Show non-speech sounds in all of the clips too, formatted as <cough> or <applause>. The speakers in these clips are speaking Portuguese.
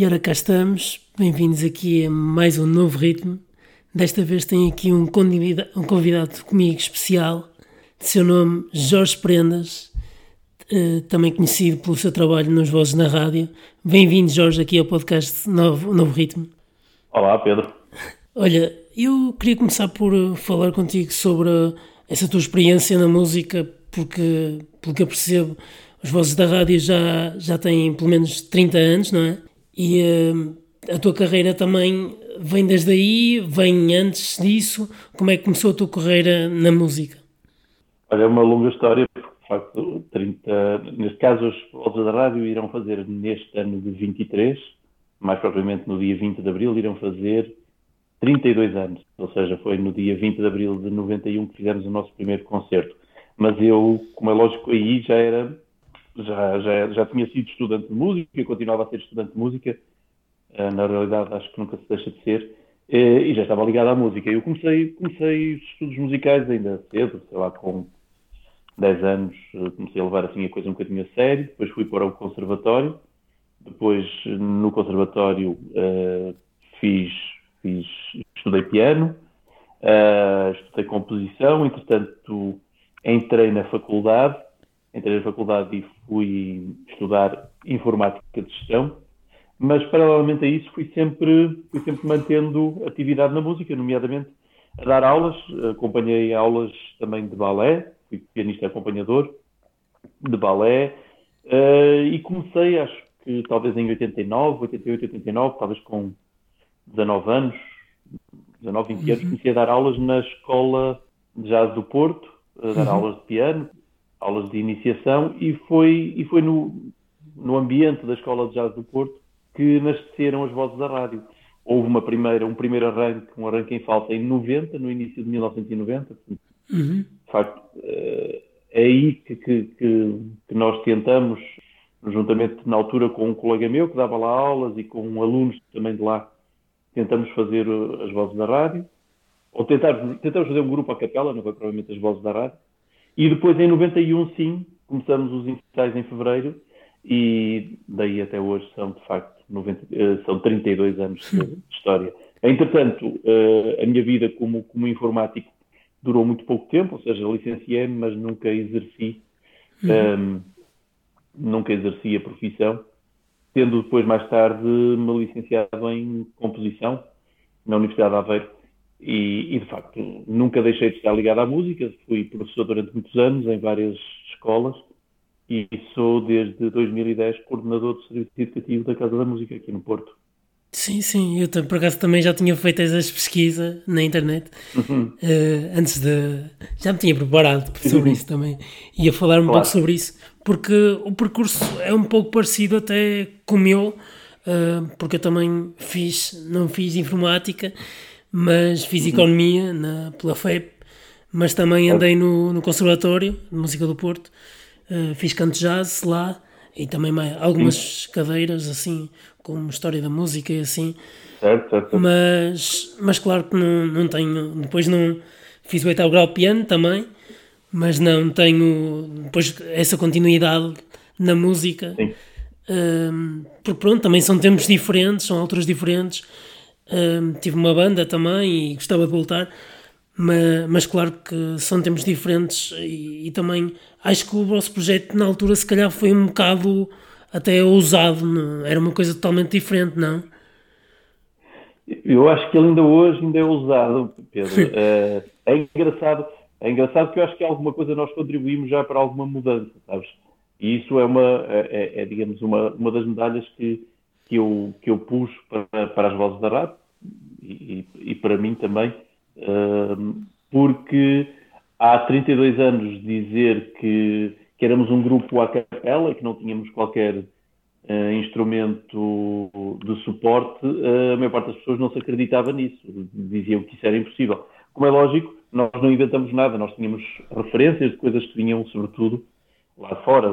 E ora cá estamos, bem-vindos aqui a mais um novo ritmo. Desta vez tenho aqui um convidado, um convidado comigo especial, de seu nome Jorge Prendas, eh, também conhecido pelo seu trabalho nos Vozes na Rádio. Bem-vindo, Jorge, aqui ao podcast Novo, Novo Ritmo. Olá, Pedro. Olha, eu queria começar por eh, falar contigo sobre essa tua experiência na música, porque, pelo que eu percebo, os Vozes da Rádio já, já têm pelo menos 30 anos, não é? E uh, a tua carreira também vem desde aí, vem antes disso. Como é que começou a tua carreira na música? Olha, é uma longa história, porque de facto, 30, neste caso, os Vozes da Rádio irão fazer neste ano de 23, mais propriamente no dia 20 de abril, irão fazer 32 anos. Ou seja, foi no dia 20 de abril de 91 que fizemos o nosso primeiro concerto. Mas eu, como é lógico, aí já era já, já, já tinha sido estudante de música, continuava a ser estudante de música, uh, na realidade acho que nunca se deixa de ser, uh, e já estava ligado à música. Eu comecei, comecei os estudos musicais ainda cedo, sei lá, com 10 anos, uh, comecei a levar assim a coisa um bocadinho a sério, depois fui para o conservatório, depois no conservatório fiz, fiz, estudei piano, estudei composição, entretanto entrei na faculdade, entrei na faculdade e fui estudar informática de gestão, mas paralelamente a isso fui sempre, fui sempre mantendo atividade na música, nomeadamente a dar aulas, acompanhei aulas também de balé, fui pianista acompanhador de balé, uh, e comecei, acho que talvez em 89, 88, 89, talvez com 19 anos, 19, 20 anos, uhum. comecei a dar aulas na Escola de Jazz do Porto, a dar uhum. aulas de piano, aulas de iniciação e foi, e foi no, no ambiente da Escola de Jazz do Porto que nasceram as vozes da rádio. Houve uma primeira, um primeiro arranque, um arranque em falta em 90, no início de 1990. Uhum. De facto, eh, é aí que, que, que, nós tentamos, juntamente na altura com um colega meu que dava lá aulas e com alunos também de lá, tentamos fazer eh, as vozes da rádio. Ou tentar, tentamos fazer um grupo à capela, não foi provavelmente as vozes da rádio e depois, em 91, sim, começamos os ensaios em fevereiro e daí até hoje são, de facto, 90, eh, são 32 anos de história. Entretanto, eh, a minha vida como, como informático durou muito pouco tempo, ou seja, licenciei-me, mas nunca exerci, uhum. um, ehm, nunca exerci a profissão, tendo depois, mais tarde, me licenciado em composição na Universidade de Aveiro e, e, de facto, nunca deixei de estar ligado à música. Fui professor durante muitos anos em várias escolas e sou, desde 2010, coordenador do Serviço Educativo da Casa da Música aqui no Porto. Sim, sim, eu por acaso também já tinha feito essas pesquisas na internet uhum. uh, antes de. Já me tinha preparado <laughs> sobre isso também. Ia falar um claro. pouco sobre isso, porque o percurso é um pouco parecido até com o meu, uh, porque eu também fiz, não fiz informática mas fiz uhum. economia na, pela FEP, mas também andei no, no Conservatório de Música do Porto, uh, fiz canto jazz lá e também mais, algumas uhum. cadeiras assim, como História da Música e assim. Certo, certo. Mas, mas claro que não, não tenho, depois não fiz o oitavo grau piano também, mas não tenho depois essa continuidade na música. Sim. Um, porque pronto, também são tempos diferentes, são alturas diferentes tive uma banda também e gostava de voltar, mas, mas claro que são tempos diferentes e, e, também acho que o vosso projeto na altura se calhar foi um bocado até ousado, não? era uma coisa totalmente diferente, não? Eu acho que ele ainda hoje ainda é ousado, Pedro. é, <laughs> é engraçado, é engraçado que eu acho que alguma coisa nós contribuímos já para alguma mudança, sabes? E isso é uma, é, é, é digamos, uma, uma das medalhas que, que eu, que eu pus para, para as vozes da rádio e, e, para mim também, porque há 32 anos dizer que, que éramos um grupo à capela que não tínhamos qualquer uh, instrumento de suporte, uh, a maior parte das pessoas não se acreditava nisso, diziam que isso era impossível. Como é lógico, nós não inventamos nada, nós tínhamos referências de coisas que vinham, sobretudo, lá fora,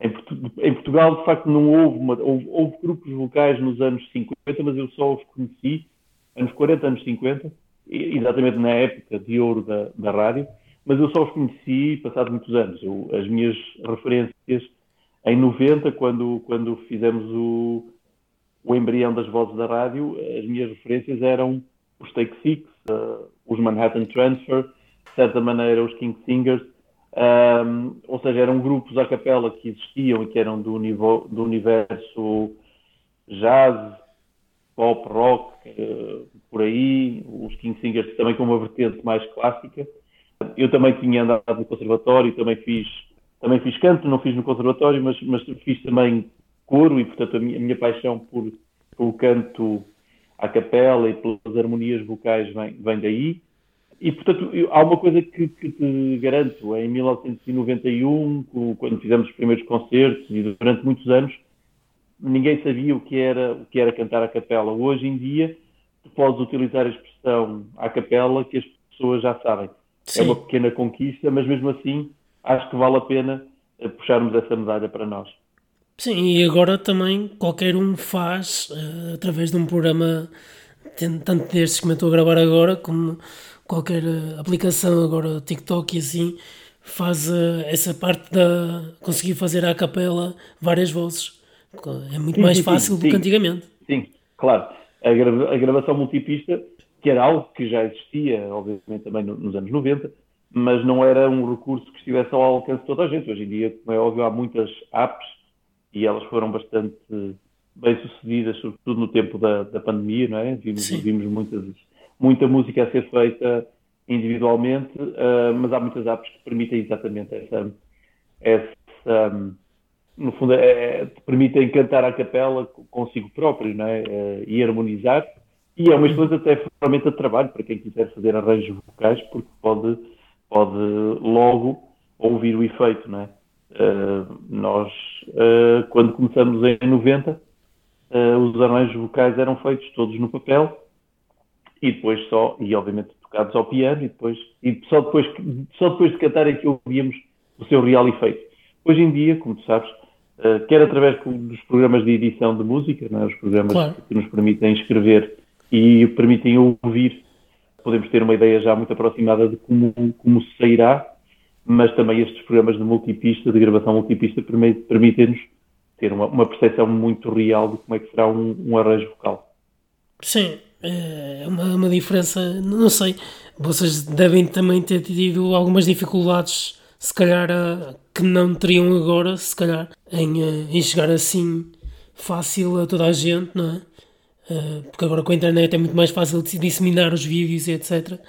em, Portugal, de facto, não houve, uma, houve, houve, grupos vocais nos anos 50, mas eu só os conheci anos 40, anos 50, exatamente na época de ouro da, da rádio, mas eu só os conheci passados muitos anos. Eu, as minhas referências em 90, quando, quando fizemos o, o embrião das vozes da rádio, as minhas referências eram os Take Six, uh, os Manhattan Transfer, de certa maneira os King Singers, um, ou seja, eram grupos à capela que existiam e que eram do, nível, do universo jazz, pop, rock, uh, por aí, os King Singers também com uma vertente mais clássica. Eu também tinha andado no conservatório, também fiz, também fiz canto, não fiz no conservatório, mas, mas fiz também coro e, portanto, a minha, a minha paixão por, pelo canto à capela e pelas harmonias vocais vem, vem daí. E, portanto, eu, há uma coisa que, que, te garanto. Em 1991, quando fizemos os primeiros concertos e durante muitos anos, ninguém sabia o que era, o que era cantar à capela. Hoje em dia, tu podes utilizar a expressão à capela que as pessoas já sabem. Sim. É uma pequena conquista, mas mesmo assim, acho que vale a pena eh, puxarmos essa medalha para nós. Sim, e agora também qualquer um faz, uh, através de um programa, tanto destes que me estou a gravar agora, como qualquer uh, aplicação, agora TikTok e assim, faz uh, essa parte da conseguir fazer à capela várias vozes. É muito sim, mais sim, fácil sim, do que antigamente. Sim, claro. A, gra a, gravação multipista, que era algo que já existia, obviamente, também no, nos anos 90, mas não era um recurso que estivesse ao alcance de toda a gente. Hoje em dia, como é óbvio, há muitas apps e elas foram bastante bem sucedidas, sobretudo no tempo da, da pandemia, não é? Vimos, vimos muitas, muita música a ser feita individualmente, uh, mas há muitas apps que permitem exatamente essa, essa no fundo, é, permitem cantar à capela consigo próprio, não é? Uh, e harmonizar. E é uma excelente até ferramenta de trabalho para quem quiser fazer arranjos vocais, porque pode, pode logo ouvir o efeito, não é? Uh, nós, uh, quando começamos em 90, uh, os arranjos vocais eram feitos todos no papel e depois só, e obviamente tocados ao piano, e, depois, e só, depois, só depois de cantar é que ouvíamos o seu real efeito. Hoje em dia, como tu sabes, quer através dos programas de edição de música, é? os programas claro. que nos permitem escrever e permitem ouvir, podemos ter uma ideia já muito aproximada de como, como sairá mas também estes programas de multipista, de gravação multipista, permitem-nos ter uma, uma percepção muito real de como é que será um, um arranjo vocal. Sim, é uma, uma diferença, não sei, vocês devem também ter tido algumas dificuldades, se calhar, que não teriam agora, se calhar, em, eh, em chegar assim fácil a toda a gente, não é? Eh, porque agora com a internet é muito mais fácil disseminar os vídeos e etc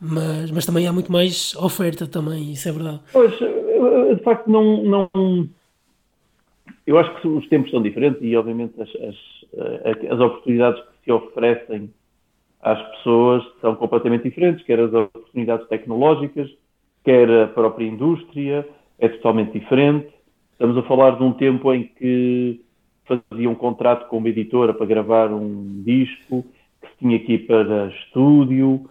mas, mas também há muito mais oferta também, isso é verdade. Pois, de facto não, não eu acho que os tempos são diferentes e obviamente as, as, as oportunidades que se oferecem às pessoas são completamente diferentes, quer as oportunidades tecnológicas, quer a própria indústria, é totalmente diferente. Estamos a falar de um tempo em que fazia um contrato com uma editora para gravar um disco, que se tinha que ir para estúdio,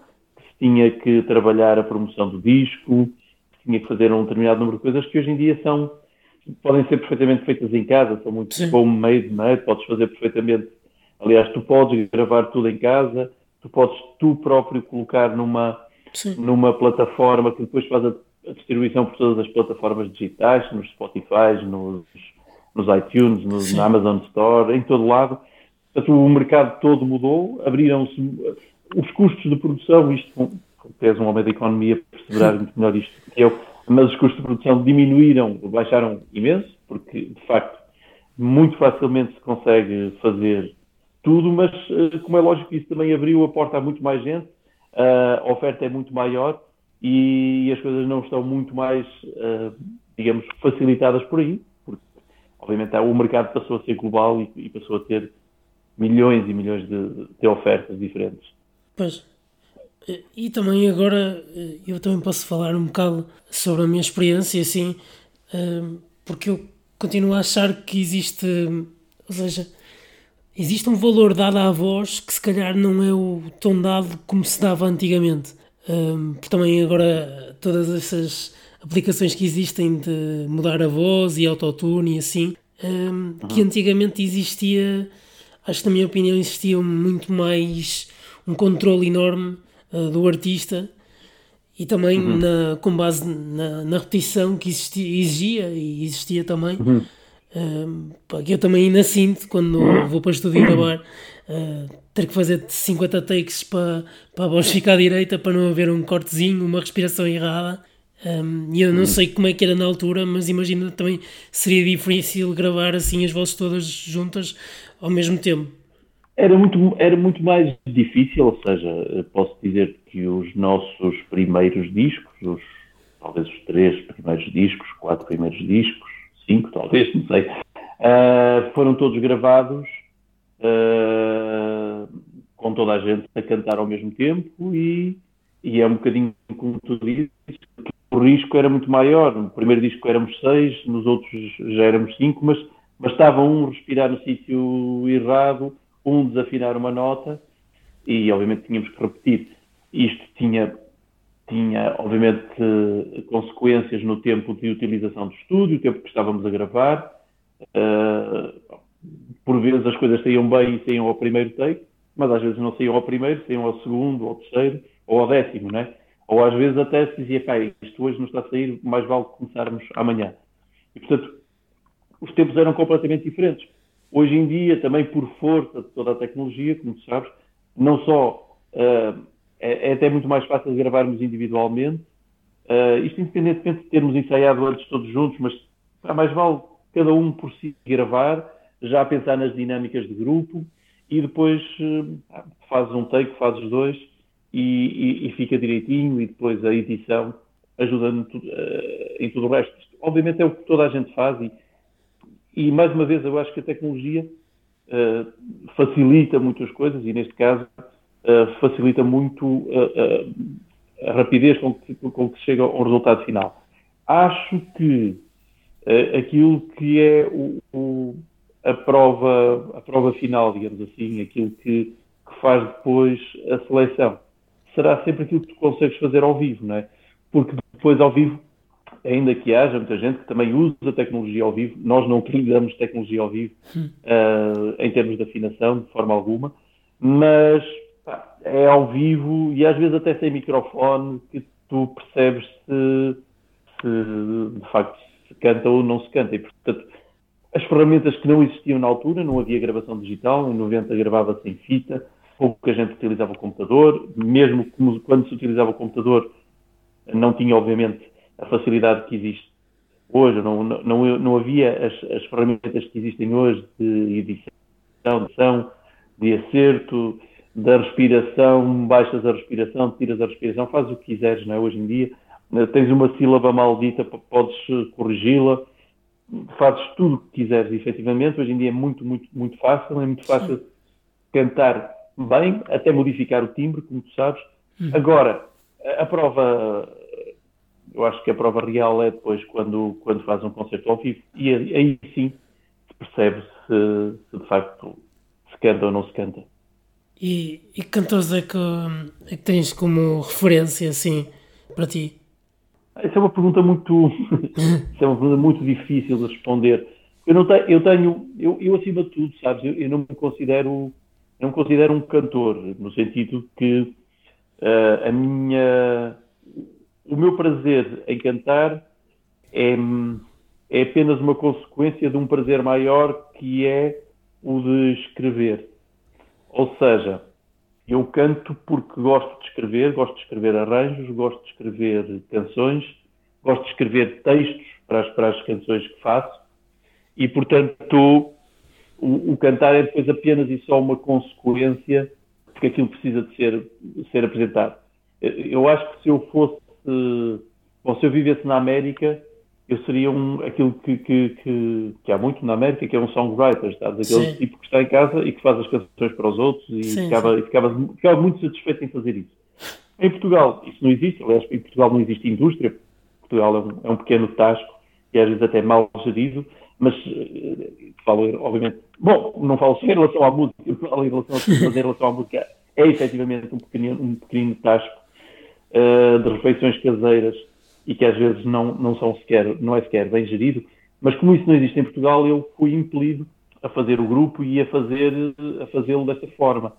tinha que trabalhar a promoção do disco, tinha que fazer um determinado número de coisas que hoje em dia são podem ser perfeitamente feitas em casa, são muito homemade, não é? Podes fazer perfeitamente. Aliás, tu podes gravar tudo em casa, tu podes tu próprio colocar numa, numa plataforma que depois faz a, distribuição por todas as plataformas digitais, nos Spotify, nos, nos iTunes, nos, na Amazon Store, em todo lado. Portanto, o mercado todo mudou, abriram-se os custos de produção, isto, és um homem da economia, perceberás muito melhor isto que eu, mas os custos de produção diminuíram, baixaram imenso, porque, de facto, muito facilmente se consegue fazer tudo, mas, eh, como é lógico, isso também abriu a porta a muito mais gente, a oferta é muito maior e as coisas não estão muito mais, eh, digamos, facilitadas por aí, porque, obviamente, o mercado passou a ser global e, passou a ter milhões e milhões de, de ofertas diferentes. Pois. E também agora eu também posso falar um bocado sobre a minha experiência, assim, porque eu continuo a achar que existe, ou seja, existe um valor dado à voz que se calhar não é o tão dado como se dava antigamente. Porque também agora todas essas aplicações que existem de mudar a voz e autotune e assim, hum, que antigamente existia, acho que na minha opinião existia muito mais um controle enorme uh, do artista e também uhum. na, com base na, na repetição que existia, exigia e existia também. Uhum. Uh, eu também ainda sinto, quando vou para o estúdio gravar, uh, ter que fazer 50 takes para, para a voz ficar direita, para não haver um cortezinho, uma respiração errada. Um, e eu não sei como é que era na altura, mas imagino também seria difícil gravar assim as vozes todas juntas ao mesmo tempo. Era muito, era muito mais difícil, ou seja, posso dizer que os nossos primeiros discos, os, talvez os três primeiros discos, quatro primeiros discos, cinco talvez, não sei, uh, foram todos gravados uh, com toda a gente a cantar ao mesmo tempo e, e é um bocadinho como tu dizes, o risco era muito maior. No primeiro disco éramos seis, nos outros já éramos cinco, mas bastava um respirar no sítio errado, um desafinar uma nota e, obviamente, tínhamos que repetir. Isto tinha, tinha obviamente, consequências no tempo de utilização do estúdio, o tempo que estávamos a gravar. Uh, por vezes as coisas saíam bem e saíam ao primeiro take, mas às vezes não saíam ao primeiro, saíam ao segundo, ao terceiro ou ao décimo, né? Ou às vezes até se dizia, pá, isto hoje não está a sair, mais vale começarmos amanhã. E, portanto, os tempos eram completamente diferentes. Hoje em dia, também por força de toda a tecnologia, como tu sabes, não só uh, é, é, até muito mais fácil gravarmos individualmente, uh, isto independentemente de termos ensaiado antes todos juntos, mas pá, mais vale cada um por si gravar, já pensar nas dinâmicas de grupo, e depois uh, fazes um take, fazes dois, e, e, e, fica direitinho e depois a edição ajuda uh, em tudo o resto. Obviamente é o que toda a gente faz e, e mais uma vez eu acho que a tecnologia uh, facilita muitas coisas e neste caso facilita muito a rapidez com que, com que se chega ao resultado final. Acho que aquilo que é o, o, a, prova, a prova final, digamos assim, aquilo que, que faz depois a seleção será sempre aquilo que tu consegues fazer ao vivo, não é? Porque depois ao vivo, ainda que haja muita gente que também usa tecnologia ao vivo, nós não utilizamos tecnologia ao vivo uh, em termos de afinação, de forma alguma, mas é ao vivo e às vezes até sem microfone que tu percebes se, se de facto se canta ou não se canta. E portanto, as ferramentas que não existiam na altura, não havia gravação digital, em 90 gravava-se em fita, pouca gente utilizava o computador, mesmo quando se utilizava o computador, não tinha, obviamente, a facilidade que existe hoje, não, não, não havia as, as ferramentas que existem hoje de edição, de de acerto, da respiração, baixas a respiração, tiras a respiração, fazes o que quiseres, não é? Hoje em dia, tens uma sílaba maldita, podes corrigi-la, fazes tudo o que quiseres, efetivamente. Hoje em dia é muito, muito, muito fácil, é muito fácil cantar bem, até modificar o timbre, como tu sabes. Hum. Agora, a, prova, eu acho que a prova real é depois quando, quando faz um concerto ao vivo. E aí sim se percebe se, se, de facto se canta ou não se canta. E, e que cantores é que, é que tens como referência, assim, para ti? Essa é uma pergunta muito, <laughs> é uma pergunta muito difícil de responder. Eu não tenho, eu tenho, eu, eu acima de tudo, sabes, eu, eu não me considero não me considero um cantor, no sentido que uh, a minha, o meu prazer em cantar é, é apenas uma consequência de um prazer maior que é o de escrever. Ou seja, eu canto porque gosto de escrever, gosto de escrever arranjos, gosto de escrever canções, gosto de escrever textos para as, para as canções que faço e, portanto, o, o, cantar é depois apenas e só uma consequência porque aquilo precisa de ser, ser apresentado. Eu acho que se eu fosse, bom, se eu vivesse na América, eu seria um, aquilo que, que, que, que há muito na América, que é um songwriter, sabes? Aquele sim. tipo que está em casa e que faz as canções para os outros e, sim, ficava, sim. e ficava, ficava muito satisfeito em fazer isso. Em Portugal, isso não existe, aliás, em Portugal não existe indústria, Portugal é um, é um pequeno tasco e às vezes até mal gerido, mas eh, falo, obviamente, bom, não falo só em relação à música, eu falo em relação, a, em relação à música é efetivamente um pequenino, um pequenino tasco uh, de refeições caseiras e que às vezes não, não são sequer, não é sequer bem gerido, mas como isso não existe em Portugal, eu fui impelido a fazer o grupo e a fazer a fazê-lo desta forma.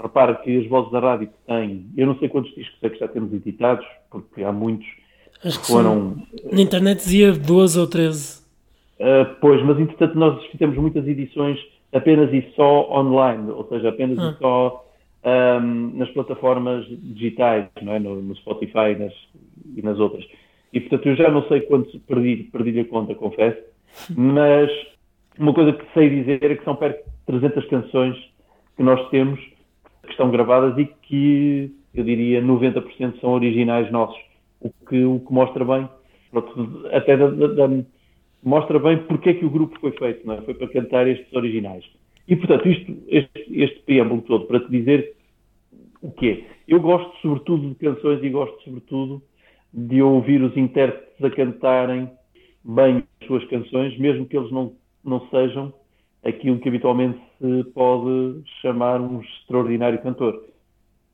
Repara que as vozes da rádio que têm, eu não sei quantos discos é que já temos editados, porque há muitos Acho que foram. Na internet dizia 12 ou 13. Uh, pois, mas entretanto nós fizemos muitas edições apenas e só online, ou seja, apenas ah. e só um, nas plataformas digitais, não é? no, no Spotify nas, e nas outras. E portanto eu já não sei quanto perdi, perdi a conta, confesso, mas uma coisa que sei dizer é que são perto de 300 canções que nós temos que estão gravadas e que eu diria 90% são originais nossos, o que, o que mostra bem, pronto, até da, da, da, mostra bem porque é que o grupo foi feito, não é? Foi para cantar estes originais. E, portanto, isto, este, este preâmbulo todo para te dizer o quê? Eu gosto, sobretudo, de canções e gosto, sobretudo, de ouvir os intérpretes a cantarem bem as suas canções, mesmo que eles não, não sejam aquilo que habitualmente se pode chamar um extraordinário cantor.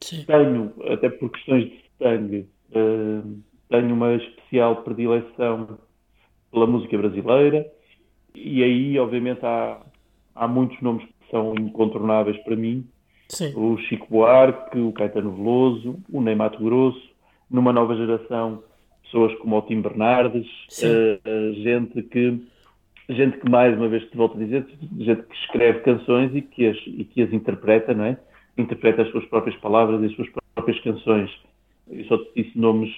Sim. Tenho, até por questões de sangue, uh, tenho uma especial predileção pela música brasileira e aí, obviamente, há, há muitos nomes que são incontornáveis para mim. Sim. O Chico Buarque, o Caetano Veloso, o Ney Mato Grosso, numa nova geração, pessoas como o Tim Bernardes, uh, gente que gente que mais uma vez te volto a dizer, gente que escreve canções e que as, e que as interpreta, não é? Interpreta as suas próprias palavras e as suas próprias canções. Eu só te disse nomes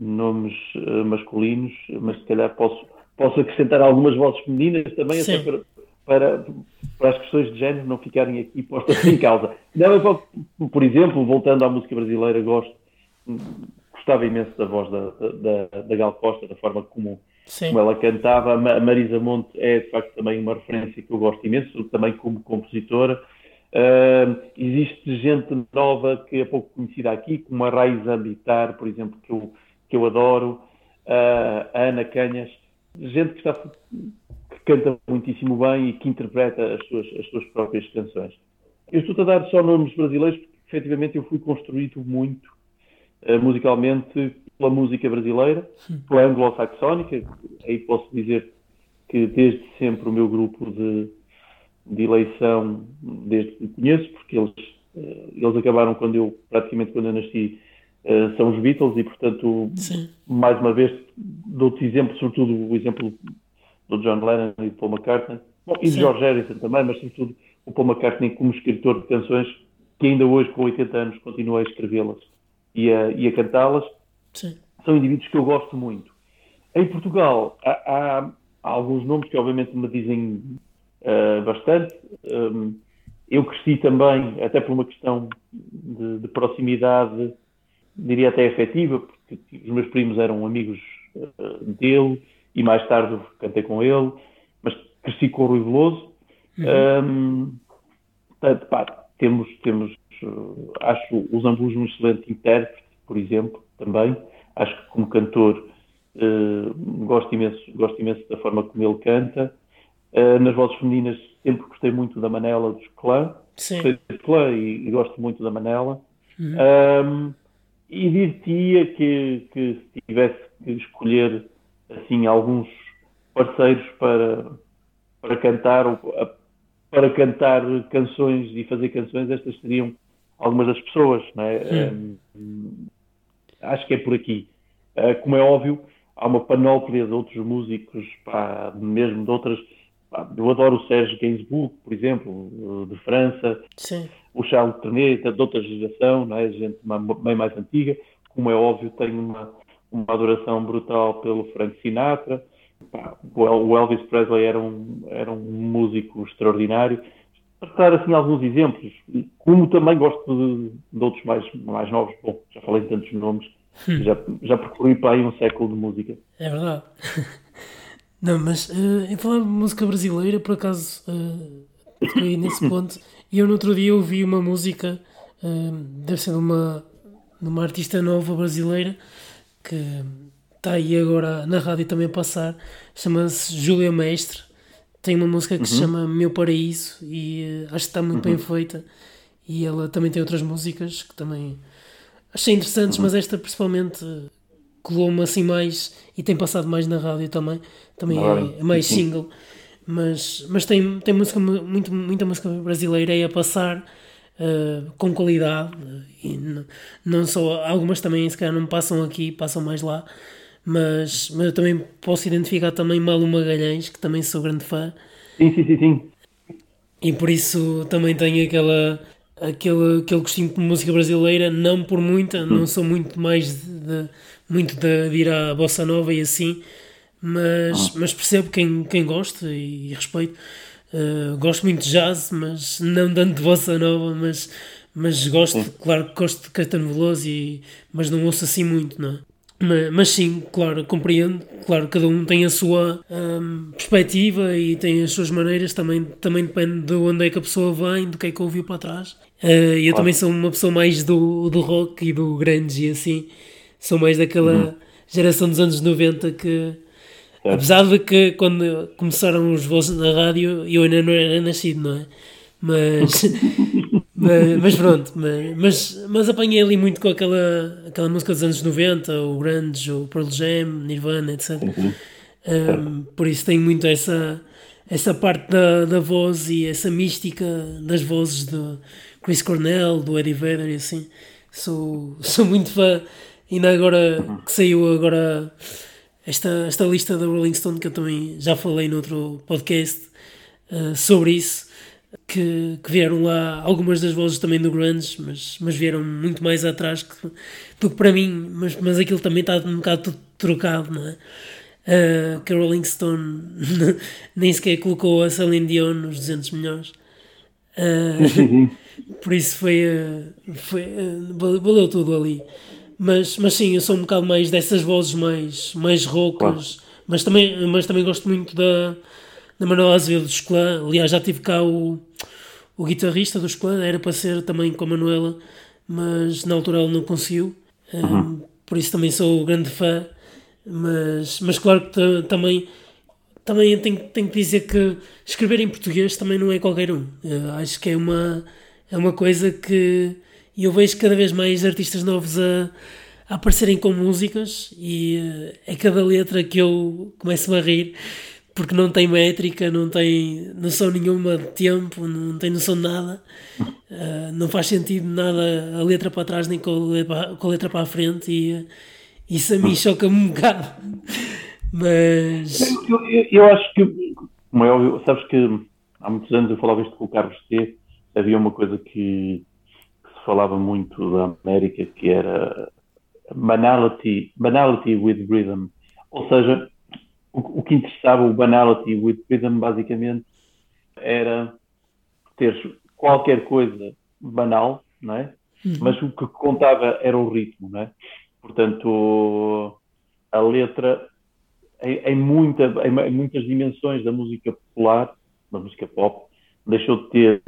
nomes uh, masculinos, mas se calhar posso, posso acrescentar algumas vozes femininas também, até para, para, para, as questões de género não ficarem aqui postas em causa. Não, por exemplo, voltando à música brasileira, gosto, gostava imenso da voz da, da, da Gal Costa, da forma como, como ela cantava. A Marisa Monte é, de facto, também uma referência que eu gosto imenso, também como compositora. Uh, existe gente nova que é pouco conhecida aqui, como a Raiz Ambitar, por exemplo, que eu que eu adoro, a Ana Canhas, gente que, está, que canta muitíssimo bem e que interpreta as suas, as suas próprias canções. Eu estou a dar só nomes brasileiros porque, efetivamente, eu fui construído muito uh, musicalmente pela música brasileira, pela anglo-saxónica. Aí posso dizer que desde sempre o meu grupo de, de eleição, desde que conheço, porque eles, uh, eles acabaram quando eu, praticamente quando eu nasci, uh, são os Beatles e, portanto, Sim. mais uma vez, dou-te exemplo, sobretudo o exemplo do John Lennon e do Paul McCartney, Bom, e de George Harrison também, mas sobretudo o Paul McCartney como escritor de canções que ainda hoje, com 80 anos, continua a escrevê-las e a, e a cantá-las. São indivíduos que eu gosto muito. Em Portugal, há, há, alguns nomes que obviamente me dizem uh, bastante. Um, eu cresci também, até por uma questão de, de proximidade diria até efetiva, porque os meus primos eram amigos uh, dele e mais tarde cantei com ele, mas cresci com o Rui Veloso. Uhum. Um, portanto, pá, temos, temos acho o Zambus um excelente intérprete, por exemplo, também. Acho que como cantor uh, gosto, imenso, gosto imenso da forma como ele canta. Uh, nas vozes femininas sempre gostei muito da Manela dos Clã. Sim. Clã e, e, gosto muito da Manela. Uhum. Um, e dir-te-ia que, que se tivesse que escolher assim alguns parceiros para, para cantar para cantar canções e fazer canções, estas seriam algumas das pessoas, não é? Um, acho que é por aqui. Uh, como é óbvio, há uma panóplia de outros músicos, pá, mesmo de outras. Pá, eu adoro o Sérgio Gainsbourg, por exemplo, de França. Sim o Charles Trenet, de outra geração, não é? gente bem mais antiga. Como é óbvio, tenho uma, uma adoração brutal pelo Frank Sinatra. Pá, o Elvis Presley era um, era um músico extraordinário. Para dar assim alguns exemplos, como também gosto de, de outros mais, mais novos, bom, já falei de tantos nomes, hum. já, já percorri para aí um século de música. É verdade. <laughs> Não, mas uh, em falar de música brasileira, por acaso, uh, fiquei nesse <laughs> ponto. E eu no outro dia ouvi uma música, uh, deve ser de uma, de uma artista nova brasileira, que está aí agora na rádio também a passar, chama-se Júlia Mestre. Tem uma música que uhum. se chama Meu Paraíso e uh, acho que está muito uhum. bem feita. E ela também tem outras músicas que também achei interessantes, uhum. mas esta principalmente colou-me assim mais e tem passado mais na rádio também. Também é, é mais single mas, mas tem, tem música, muito, muita música brasileira aí a passar uh, com qualidade e não, não só, algumas também se calhar não passam aqui, passam mais lá, mas, mas eu também posso identificar também Malu Magalhães, que também sou grande fã. Sim, sim, sim, sim. E por isso também tenho aquela, aquele, aquele gostinho de música brasileira, não por muita, hum. não sou muito mais de, de muito de, de, ir à bossa nova e assim, mas, mas percebo quem, quem gosta e, respeito. Uh, gosto muito de jazz, mas não tanto de bossa nova, mas, mas gosto, sim. claro que gosto de Caetano Veloso, e, mas não ouço assim muito, não é? Mas, mas, sim, claro, compreendo. Claro, cada um tem a sua um, perspectiva e tem as suas maneiras. Também, também depende de onde é que a pessoa vem, do que é que ouviu para trás. Uh, eu também sou uma pessoa mais do, do rock e do grunge e assim. Sou mais daquela uhum. geração dos anos 90 que, é. apesar de que quando começaram os vozes na rádio, eu ainda não era nascido, não é? Mas, <laughs> mas, mas, pronto, mas, mas, mas apanhei ali muito com aquela, aquela música dos anos 90, o grunge, o Pearl Jam, Nirvana, etc. Uhum. Um, por isso tenho muito essa, essa parte da, da voz e essa mística das vozes do Chris Cornell, do Eddie Vedder e assim. Sou, sou muito fã. Ainda agora que saiu agora esta, esta lista da Rolling Stone, que eu também já falei noutro podcast uh, sobre isso que, que, vieram lá algumas das vozes também do grunge, mas, mas vieram muito mais atrás que, do que para mim, mas, mas aquilo também está um bocado tudo trocado, não é? Uh, que a Rolling Stone <laughs> nem sequer colocou a Celine Dion nos 200 milhões. Uh, por isso foi, uh, foi uh, valeu tudo ali. Mas, mas sim, eu sou um bocado mais dessas vozes mais, mais roucas, claro. mas, também, mas também gosto muito da, da Manuela Azevedo dos Clã. Aliás, já tive cá o, o guitarrista dos Clã, era para ser também com a Manuela, mas na altura ele não conseguiu. Uhum. Um, por isso também sou grande fã. Mas, mas claro que também, também tenho, tenho que dizer que escrever em português também não é qualquer um. Eu acho que é uma, é uma coisa que eu vejo cada vez mais artistas novos a, a aparecerem com músicas e é cada letra que eu começo a rir porque não tem métrica, não tem noção nenhuma de tempo, não tem noção de nada, uh, não faz sentido nada a letra para trás nem com a letra, para a frente e isso a mim choca-me um bocado. <laughs> Mas. Eu, eu, eu, acho que, como é óbvio, sabes que há muitos anos eu falava isto com o Carlos T. Havia uma coisa que, que se falava muito da América que era banality, banality with rhythm. Ou seja, o, o que interessava o Banality with Rhythm basicamente era ter qualquer coisa banal, não é? Uhum. Mas o que contava era o ritmo, não é? Portanto, a letra em, em, muita, em, muitas dimensões da música popular, da música pop, deixou de ter,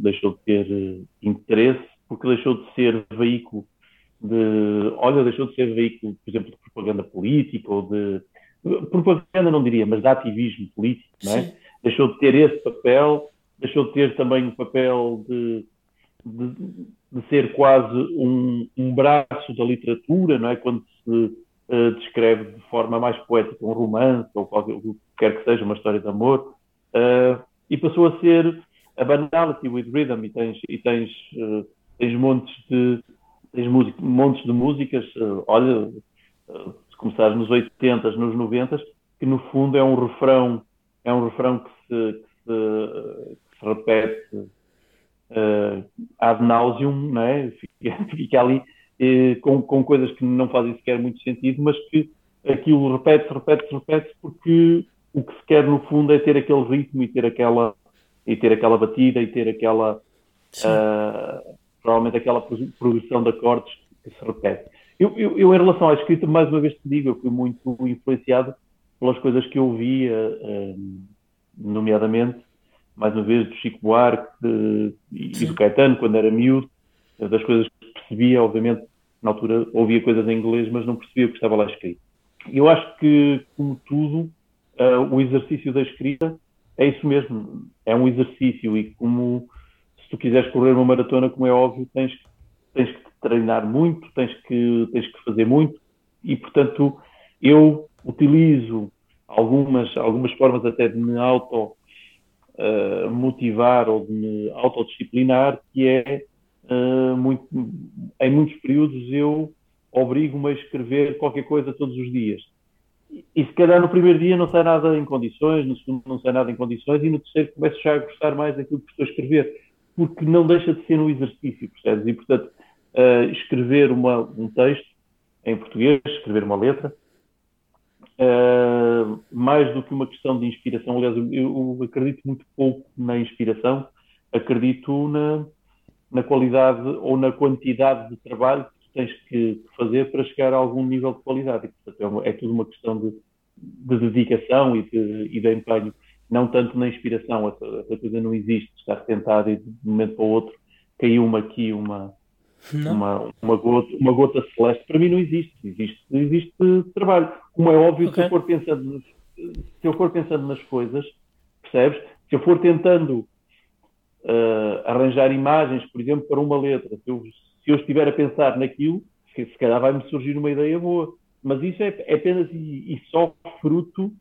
deixou de ter interesse porque deixou de ser veículo de, olha, deixou de ser veículo, por exemplo, de propaganda política ou de propaganda não diria, mas de ativismo político, é? Deixou de ter esse papel, deixou de ter também o papel de, de, de ser quase um, um, braço da literatura, não é? Quando se uh, descreve de forma mais poética um romance ou qualquer, o que quer que seja, uma história de amor, uh, e passou a ser a banality with rhythm, e tens, e tens, uh, tens montes de tens montes de músicas, olha, se começares nos 80, nos 90, que no fundo é um refrão, é um refrão que se, que se, que se repete uh, ad nauseum, não é? <laughs> fica, fica ali uh, com, com coisas que não fazem sequer muito sentido, mas que aquilo repete-se, repete-se, repete-se, porque o que se quer no fundo é ter aquele ritmo e ter aquela, e ter aquela batida e ter aquela, uh, provavelmente aquela progressão de acordes que se repete. Eu, eu, eu, em relação à escrita, mais uma vez te digo, eu fui muito influenciado pelas coisas que eu via, um, nomeadamente, mais uma vez, do Chico Buarque de, e do Caetano, quando era miúdo, das coisas que percebia, obviamente, na altura ouvia coisas em inglês, mas não percebia o que estava lá escrito. Eu acho que, como tudo, uh, o exercício da escrita é isso mesmo, é um exercício e como se tu quiseres correr uma maratona, como é óbvio, tens, tens que treinar muito, tens que, tens que fazer muito e, portanto, eu utilizo algumas, algumas formas até de me auto uh, motivar ou de me autodisciplinar, que é uh, muito, em muitos períodos eu obrigo-me a escrever qualquer coisa todos os dias. E se calhar no primeiro dia não sai nada em condições, no segundo não sai nada em condições, e no terceiro começo já a gostar mais daquilo que estou a escrever, porque não deixa de ser um exercício, percebes? E portanto, uh, escrever uma, um texto em português, escrever uma letra, uh, mais do que uma questão de inspiração. Aliás, eu, eu, acredito muito pouco na inspiração, acredito na, na qualidade ou na quantidade de trabalho que tens que fazer para chegar a algum nível de qualidade. E, portanto, é, uma, é tudo uma questão de, de dedicação e de, e de empenho, não tanto na inspiração. Essa, coisa não existe, estar sentado e de um momento para o outro caiu uma aqui, uma, uma, uma, gota, uma gota celeste. Para mim não existe. Existe, existe trabalho. Como é óbvio, okay. se, eu for pensando, se eu for pensando nas coisas, percebes? Se eu for tentando uh, arranjar imagens, por exemplo, para uma letra, se eu, se eu estiver a pensar naquilo, se, se calhar vai-me surgir uma ideia boa. Mas isso é, é apenas e, e, só fruto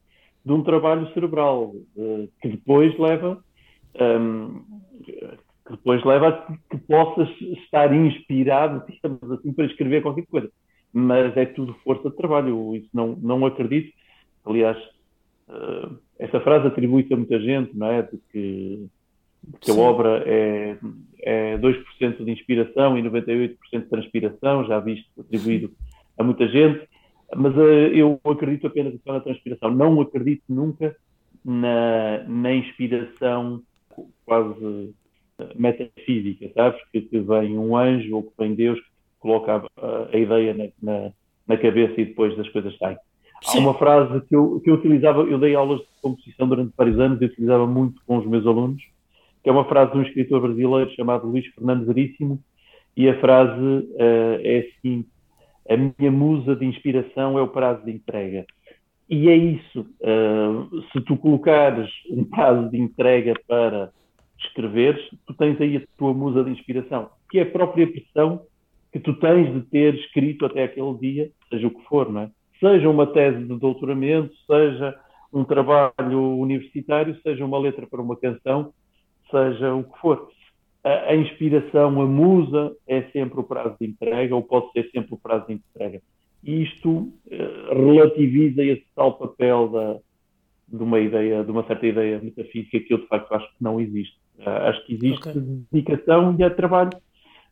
de um trabalho cerebral, uh, que depois leva. Um, que depois leva a que possas estar inspirado, digamos assim, para escrever qualquer coisa. Mas é tudo força de trabalho, isso não, não acredito. Aliás, uh, essa frase atribui-se a muita gente, não é? De que, que a obra é, é 2% de inspiração e 98% de transpiração, já visto atribuído a muita gente, mas uh, eu acredito apenas só na transpiração. Não acredito nunca na, na inspiração quase metafísica, sabes? Que, que, vem um anjo ou que vem Deus que coloca a, a ideia na, na, na, cabeça e depois as coisas saem. Sim. Há uma frase que eu, que eu utilizava, eu dei aulas de composição durante vários anos e utilizava muito com os meus alunos, que é uma frase de um escritor brasileiro chamado Luís Fernando Veríssimo, e a frase uh, é a seguinte: A minha musa de inspiração é o prazo de entrega. E é isso. Uh, se tu colocares um prazo de entrega para escreveres, tu tens aí a tua musa de inspiração, que é a própria pressão que tu tens de ter escrito até aquele dia, seja o que for, não é? Seja uma tese de doutoramento, seja um trabalho universitário, seja uma letra para uma canção, seja o que for. A, a inspiração, a musa, é sempre o prazo de entrega, ou pode ser sempre o prazo de entrega. E isto uh, relativiza esse tal papel da, de uma ideia, de uma certa ideia metafísica que eu de facto acho que não existe. Uh, acho que existe okay. dedicação e é trabalho.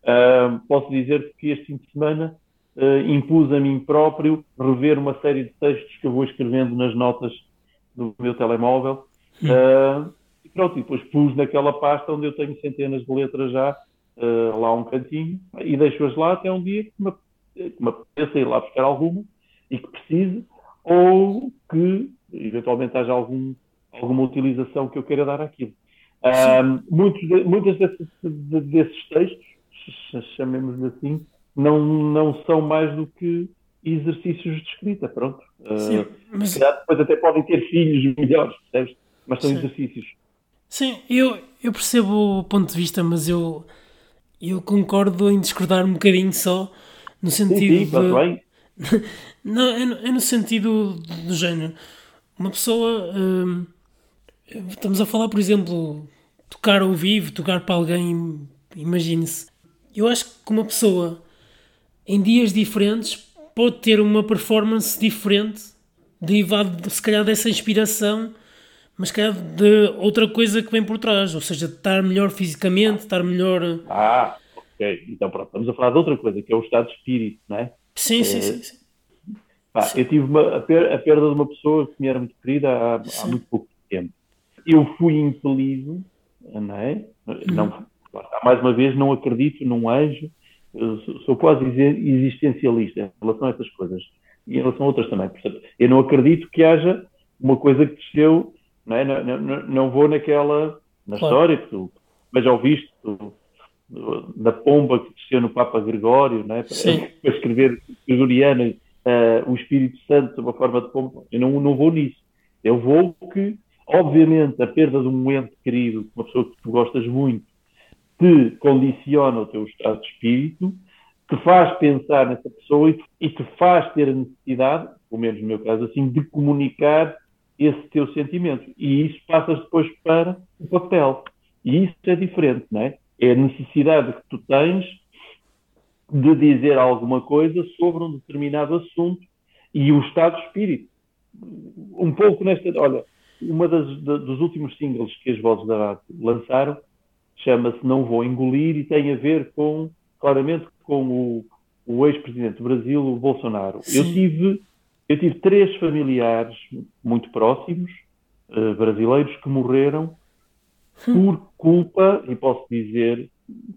Uh, posso dizer que este fim de semana uh, impus a mim próprio rever uma série de textos que eu vou escrevendo nas notas do meu telemóvel. Uh, e pronto, e depois pus naquela pasta onde eu tenho centenas de letras já, lá um cantinho, e deixo-as lá até um dia que me, que me apeteça ir lá buscar alguma e que precise, ou que eventualmente haja algum, alguma utilização que eu queira dar àquilo. Um, muitos de, muitas desses, de, desses textos, chamemos-lhe assim, não, não são mais do que exercícios de escrita, pronto. Sim, uh, mas... Depois até podem ter filhos melhores, percebes? Mas são Sim. exercícios. Sim, eu, eu percebo o ponto de vista, mas eu, eu concordo em discordar um bocadinho só, no sentido sim, sim, de... Bem. <laughs> não, é no, é no sentido do género. Uma pessoa... Hum, estamos a falar, por exemplo, tocar ao vivo, tocar para alguém, imagine-se. Eu acho que uma pessoa em dias diferentes pode ter uma performance diferente, derivado se calhar dessa inspiração, mas se calhar de outra coisa que vem por trás, ou seja, estar melhor fisicamente, estar melhor. Ah, ok. Então pronto, estamos a falar de outra coisa, que é o estado de espírito, não é? Sim, é... sim, sim. sim. Pá, sim. Eu tive uma, a, per, a, perda de uma pessoa que me era muito querida há, há muito pouco tempo. Eu fui impelido não é? Não, mais uma vez, não acredito num anjo, sou quase existencialista em relação a essas coisas e em relação a outras também. Portanto, eu não acredito que haja uma coisa que desceu, não, é? não, não, não vou naquela, na claro. história que tu, mas já ouviste da pomba que desceu no Papa Gregório, não é? para, para escrever gregoriano, uh, o Espírito Santo sob a forma de pomba. Eu não, não vou nisso. Eu vou que Obviamente, a perda de um ente querido, uma pessoa que tu gostas muito, te condiciona o teu estado de espírito, te faz pensar nessa pessoa e te, faz ter a necessidade, pelo menos no meu caso assim, de comunicar esse teu sentimento. E isso passas depois para o papel. E isso é diferente, não é? É a necessidade que tu tens de dizer alguma coisa sobre um determinado assunto e o estado de espírito. Um pouco nesta. Olha, uma das, dos últimos singles que as vozes da rádio lançaram chama-se Não Vou Engolir e tem a ver com, claramente, com o, o ex-presidente do Brasil, o Bolsonaro. Eu tive, eu tive três familiares muito próximos, uh, brasileiros, que morreram por culpa, e posso dizer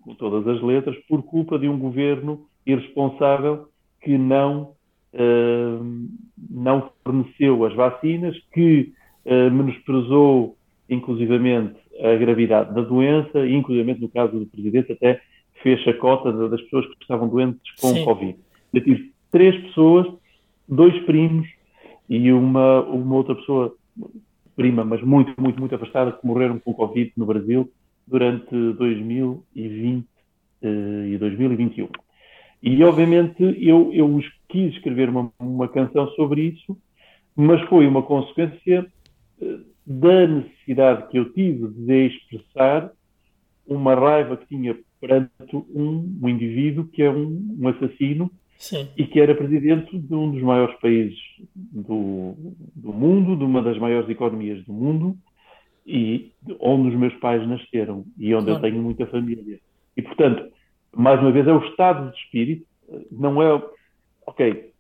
com todas as letras, por culpa de um governo irresponsável que não, uh, não forneceu as vacinas, que uh, menosprezou inclusivamente a gravidade da doença, e inclusivamente no caso do Presidente até fez a cota das pessoas que estavam doentes com Sim. Covid. Eu tive três pessoas, dois primos e uma, uma outra pessoa, prima, mas muito, muito, muito afastada, que morreram com Covid no Brasil durante 2020 uh, e 2021. E, obviamente, eu, eu quis escrever uma, uma canção sobre isso, mas foi uma consequência da necessidade que eu tive de expressar uma raiva que tinha perante um, um indivíduo que é um, um assassino Sim. e que era presidente de um dos maiores países do, do mundo, de uma das maiores economias do mundo, e onde os meus pais nasceram e onde claro. eu tenho muita família. E, portanto, mais uma vez, é o estado de espírito, não é. Ok,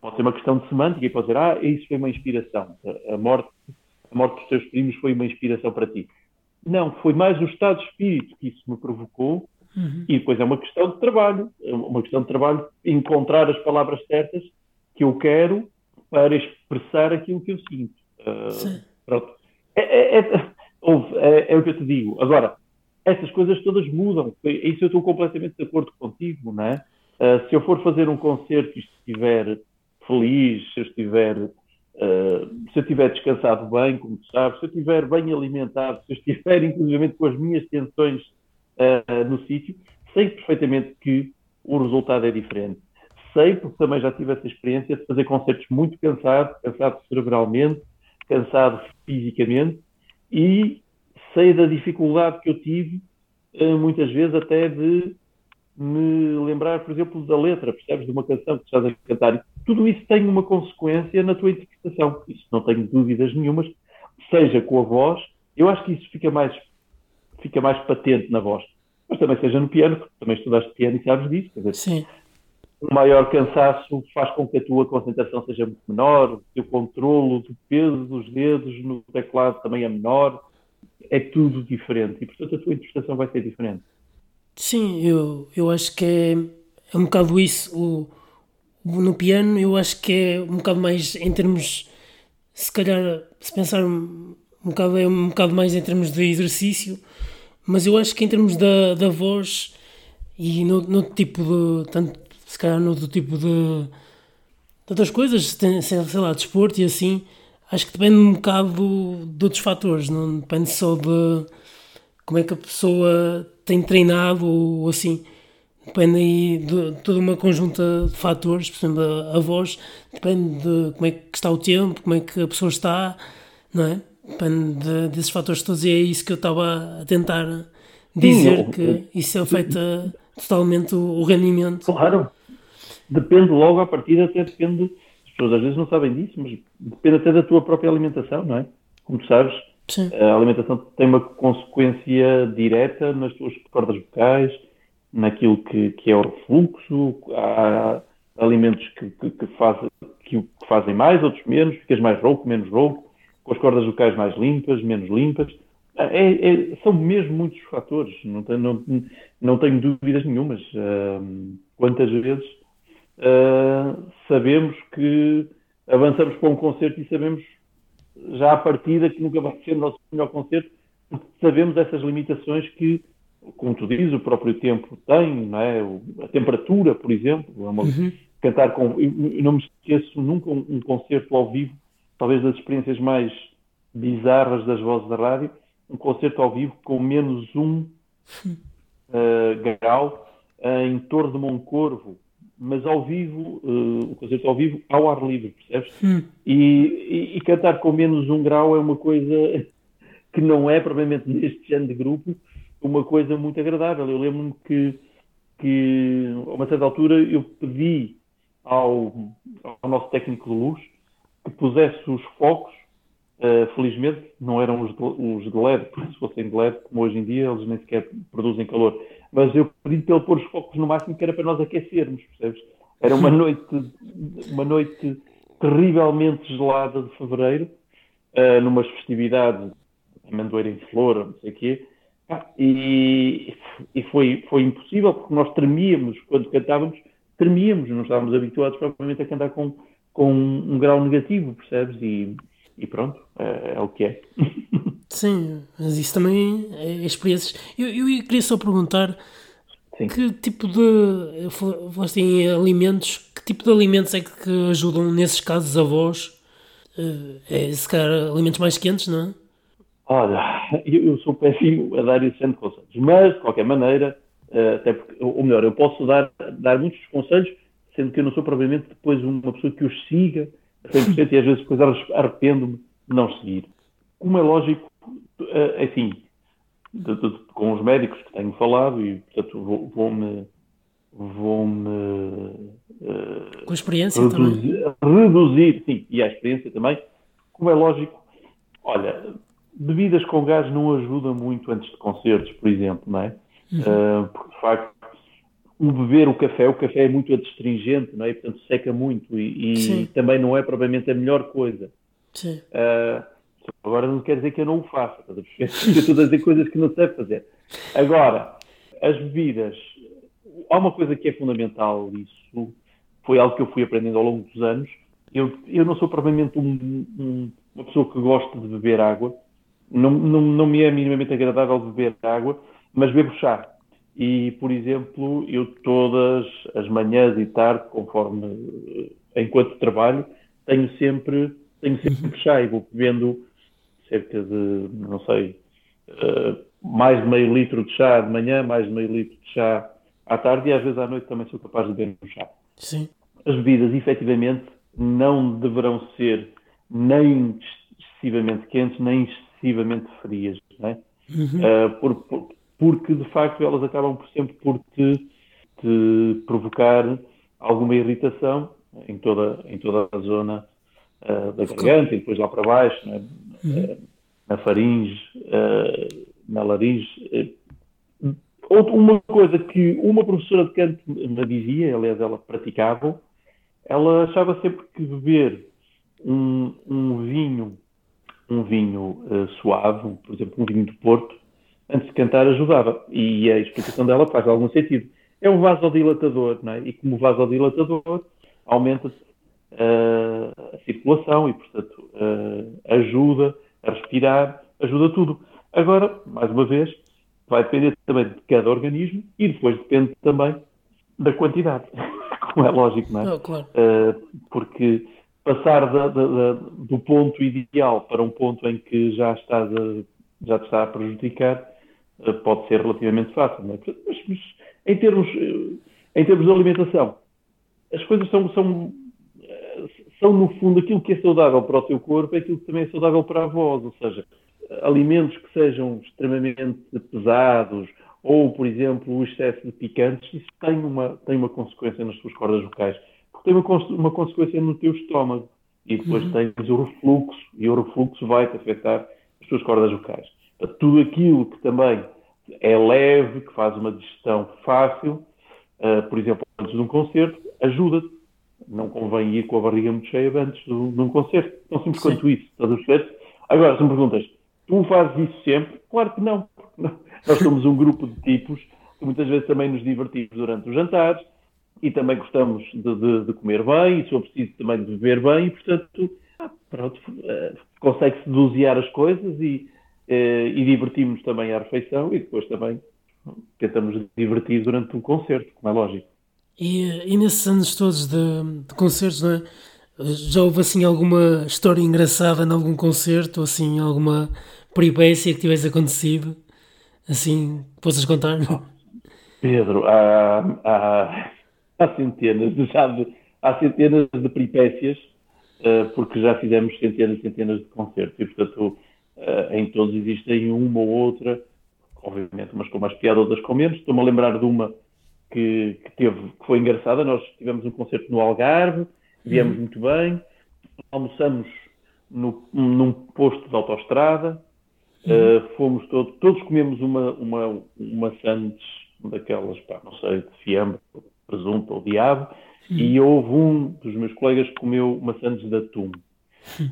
pode ser uma questão de semântica e pode dizer, ah, isso foi uma inspiração. A morte, a morte dos teus primos foi uma inspiração para ti. Não, foi mais o estado de espírito que isso me provocou. Uhum. E depois é uma questão de trabalho. É uma questão de trabalho encontrar as palavras certas que eu quero para expressar aquilo que eu sinto. Uh, pronto. É, é, é, é, é, o que eu te digo. Agora, essas coisas todas mudam. Isso eu estou completamente de acordo contigo, não é? Uh, se eu for fazer um concerto e estiver feliz, se eu estiver uh, se eu estiver descansado bem, como tu sabes, se eu estiver bem alimentado, se eu estiver <laughs> inclusive com as minhas tensões uh, no sítio, sei perfeitamente que o resultado é diferente. Sei, porque também já tive essa experiência de fazer concertos muito cansado, cansado cerebralmente, cansado fisicamente e sei da dificuldade que eu tive uh, muitas vezes até de me lembrar, por exemplo, da letra, percebes, de uma canção que estás a cantar. Tudo isso tem uma consequência na tua interpretação. Isso não tenho dúvidas nenhumas. Seja com a voz, eu acho que isso fica mais, fica mais patente na voz. Mas também seja no piano, porque também estudaste piano e sabes disso. Dizer, Sim. O maior cansaço faz com que a tua concentração seja muito menor, o teu controlo do peso dos dedos no teclado também é menor. É tudo diferente e, portanto, a tua interpretação vai ser diferente. Sim, eu, eu acho que é, é um bocado isso. O, no piano, eu acho que é um bocado mais em termos. Se calhar, se pensar um, bocado, é um bocado mais em termos de exercício, mas eu acho que em termos da, da voz e no, no tipo de. Tanto, se calhar, no tipo de. de outras coisas, sei lá, desporto e assim, acho que depende um bocado de outros fatores, não depende só de como é que a pessoa tem treinado ou assim. Depende aí de, toda uma conjunta de fatores, por exemplo, a, a, voz, depende de como é que está o tempo, como é que a pessoa está, não é? Depende de, desses fatores todos e é isso que eu estava a tentar dizer, que isso afeta totalmente o, o rendimento. Claro, depende logo à partida, até depende, as pessoas às vezes não sabem disso, mas depende até da tua própria alimentação, não é? Como tu sabes, Sim. A alimentação tem uma consequência direta nas tuas cordas vocais, naquilo que, que é o refluxo. Há alimentos que, que, que, faz, que, fazem mais, outros menos. Ficas mais rouco, menos rouco, com as cordas vocais mais limpas, menos limpas. É, é, são mesmo muitos fatores, não tenho, não, não tenho dúvidas nenhumas. Uh, quantas vezes uh, sabemos que avançamos para um concerto e sabemos já à partida que nunca vai ser o nosso melhor concerto, porque sabemos essas limitações que, como tu dizes, o próprio tempo tem, não é? a temperatura, por exemplo, é uma, uhum. cantar com. Eu não me esqueço nunca um, um, concerto ao vivo, talvez das experiências mais bizarras das vozes da rádio, um concerto ao vivo com menos um uh, grau uh, em Torre de Moncorvo, mas ao vivo, uh, o concerto ao vivo, ao ar livre, percebes? Hum. E, e, e, cantar com menos um grau é uma coisa <laughs> que não é, provavelmente, neste género de grupo, uma coisa muito agradável. Eu lembro-me que que, a uma certa altura, eu pedi ao, ao nosso técnico de luz que pusesse os focos. Uh, felizmente não eram os de, os de LED, porque se fossem de LED, como hoje em dia, eles nem sequer produzem calor. Mas eu pedi para ele pôr os focos no máximo que era para nós aquecermos, percebes? Era uma <laughs> noite, uma noite terrivelmente gelada de fevereiro, uh, numas festividades, amendoeira em flor, não sei o quê, e, e foi, foi impossível, porque nós tremíamos quando cantávamos, tremíamos, não estávamos habituados propriamente a cantar com, com um grau negativo, percebes? E, e pronto, é, é, o que é. <laughs> Sim, mas isso também é experiências. Eu, eu queria só perguntar Sim. que tipo de. Falaste em alimentos, que tipo de alimentos é que ajudam nesses casos a voz? Eh, é se calhar alimentos mais quentes, não é? Olha, eu, sou péssimo a dar esse de conselhos, mas de qualquer maneira, eh, até porque, ou melhor, eu posso dar, dar muitos conselhos, sendo que eu não sou propriamente depois uma pessoa que os siga a 100% e às vezes depois arrependo-me de não seguir. Como é lógico, é assim, de, de, com os médicos que tenho falado e, portanto, vou-me. Vou-me. Uh, com a experiência reduzir, também. Reduzir, sim, e a experiência também. Como é lógico, olha, bebidas com gás não ajudam muito antes de concertos, por exemplo, não é? Uhum. Uh, porque, de facto, o beber o café, o café é muito adstringente, não é? E, portanto, seca muito e, e também não é propriamente a melhor coisa. Sim. Uh, agora não quer dizer que eu não o faça, estás a <laughs> Eu estou a dizer coisas que não sei fazer. Agora, as bebidas, há uma coisa que é fundamental, isso foi algo que eu fui aprendendo ao longo dos anos. Eu, eu não sou propriamente um, um, uma pessoa que gosta de beber água, não, não, não me é minimamente agradável beber água, mas bebo chá. E, por exemplo, eu todas as manhãs e tarde, conforme eh, enquanto trabalho, tenho sempre, tenho sempre chá e vou bebendo cerca de, não sei, uh, mais de meio litro de chá de manhã, mais de meio litro de chá à tarde e às vezes à noite também sou capaz de beber um chá. Sim. As bebidas, efetivamente, não deverão ser nem excessivamente quentes, nem excessivamente frias, é? Uhum. Uh, por, por, porque de facto elas acabam por sempre por te, te, provocar alguma irritação em toda, em toda a zona uh, da garganta e depois lá para baixo, é? uhum. uh, na faringe, na laringe. uma coisa que uma professora de canto me dizia, aliás ela praticava, ela achava sempre que beber um, um vinho um vinho uh, suave, por exemplo, um vinho de Porto, antes de cantar ajudava. E a explicação dela faz algum sentido. É um vasodilatador, não é? E como vasodilatador, aumenta uh, a circulação e, portanto, uh, ajuda a respirar, ajuda tudo. Agora, mais uma vez, vai depender também de cada organismo e depois depende também da quantidade, <laughs> como é lógico, não é? Oh, claro. porque passar da, da, da, do ponto ideal para um ponto em que já está, já está a prejudicar eh, pode ser relativamente fácil. É? Mas, mas, em, termos, eh, em termos de alimentação, as coisas são, são, eh, são, no fundo, aquilo que é saudável para o teu corpo é aquilo que também é saudável para a voz. Ou seja, alimentos que sejam extremamente pesados ou, por exemplo, o excesso de picantes, isso tem uma, tem uma consequência nas tuas cordas vocais tem uma, uma consequência no teu estômago. E depois uhum. tens o refluxo, e o refluxo vai-te afetar as tuas cordas vocais. Portanto, tudo aquilo que também é leve, que faz uma digestão fácil, uh, por exemplo, antes de um concerto, ajuda-te. Não convém ir com a barriga muito cheia antes de, um concerto. Tão simples Sim. quanto isso. Estás a perceber? Agora, se me perguntas, tu fazes isso sempre? Claro que não. <laughs> Nós somos um grupo de tipos que muitas vezes também nos divertimos durante os jantares, e também gostamos de, de, de, comer bem, e se for preciso também de beber bem, e portanto, ah, pronto, uh, consegue-se dosear as coisas e, uh, e divertimos também à refeição e depois também tentamos divertir durante o concerto, como é lógico. E, e nesses anos todos de, de concertos, não é? Já houve assim alguma história engraçada em algum concerto, ou assim alguma peripécia que tivesse acontecido? Assim, possas contar? Pedro, há, há, há centenas, já de, há centenas de peripécias, uh, porque já fizemos centenas e centenas de concertos e, portanto, uh, em todos existem uma ou outra, obviamente umas com mais piada, outras com menos. Estou-me a lembrar de uma que, que, teve, que foi engraçada. Nós tivemos um concerto no Algarve, viemos uhum. muito bem, almoçamos no, num posto de autoestrada, uh, fomos todos, todos comemos uma, uma, uma sandes daquelas, pá, não sei, de fiambre, presunto ou diabo, e houve um dos meus colegas que comeu sandes de atum.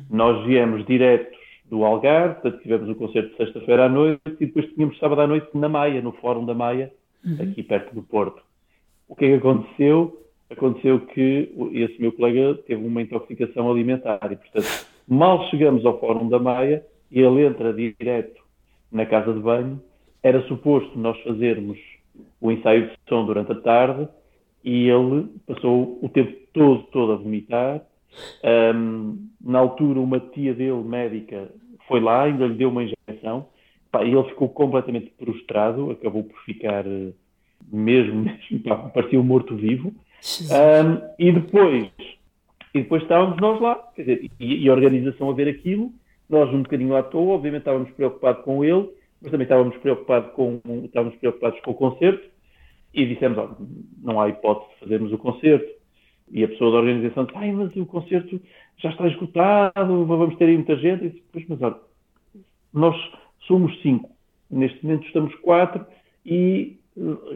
Nós viemos diretos do Algarve, portanto tivemos o concerto de sexta-feira à noite e depois tínhamos sábado à noite na Maia, no Fórum da Maia, uhum. aqui perto do Porto. O que é que aconteceu? Aconteceu que esse meu colega teve uma intoxicação alimentar e, portanto, mal chegamos ao Fórum da Maia e ele entra direto na casa de banho, era suposto nós fazermos o ensaio de som durante a tarde e ele passou o tempo todo, todo a vomitar. Um, na altura, uma tia dele, médica, foi lá, ainda lhe deu uma injeção. Pá, e ele ficou completamente prostrado, acabou por ficar eh, mesmo, <laughs> mesmo pá, parecia um morto-vivo. Um, e depois e depois estávamos nós lá, quer dizer, e, e, a organização a ver aquilo, nós um bocadinho à toa, obviamente estávamos preocupados com ele, mas também estávamos preocupados com, estávamos preocupados com o concerto, e dissemos, não há hipótese de fazermos o concerto. E a pessoa da organização disse, ai, mas o concerto já está esgotado, vamos ter aí muita gente. E disse, pois, mas olha, nós somos cinco, neste momento estamos quatro, e,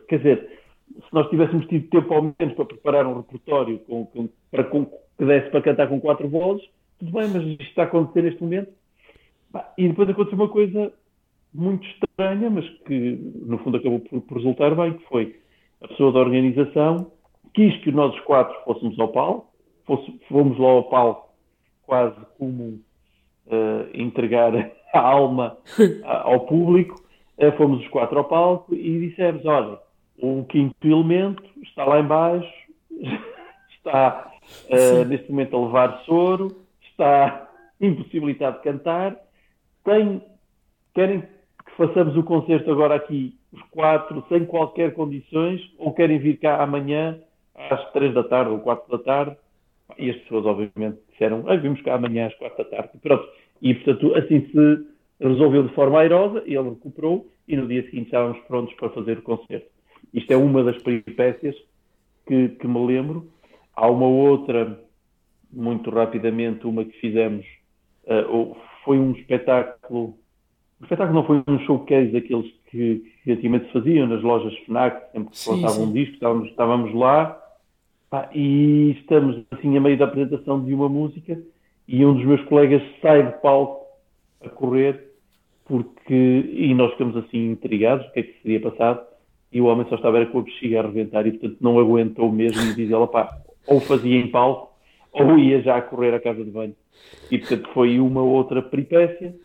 quer dizer, se nós tivéssemos tido tempo ao menos para preparar um repertório com, com, para, com, que desse para cantar com quatro vozes, tudo bem, mas isto está a acontecer neste momento. E depois aconteceu uma coisa muito estranha, mas que no fundo acabou por, por resultar bem, que foi a pessoa da organização quis que nós os quatro fôssemos ao palco, fosse, fomos lá ao palco quase como uh, entregar <laughs> a alma ao público, uh, fomos os quatro ao palco e dissemos, olha, o quinto elemento está lá embaixo, <laughs> está uh, neste momento a levar soro, está <laughs> impossibilitado de cantar, tem, querem que façamos o concerto agora aqui, os quatro, sem qualquer condições, ou querem vir cá amanhã às três da tarde ou quatro da tarde? E as pessoas, obviamente, disseram, ah, vimos cá amanhã às quatro da tarde. Pronto. E, portanto, assim se resolveu de forma airosa, ele recuperou, e no dia seguinte estávamos prontos para fazer o concerto. Isto é uma das peripécias que, que me lembro. Há uma outra, muito rapidamente, uma que fizemos, uh, foi um espetáculo. O espetáculo não foi um showcase daqueles que, que antigamente se faziam nas lojas FNAC, sempre que lançavam um disco, estávamos, estávamos lá pá, e estamos assim a meio da apresentação de uma música e um dos meus colegas sai do palco a correr porque e nós ficamos assim intrigados o que é que seria passado e o homem só estava com a bexiga a arrebentar e portanto não aguentou mesmo e diz ela, pá, ou fazia em palco ou ia já a correr à casa de banho. E portanto foi uma outra peripécia.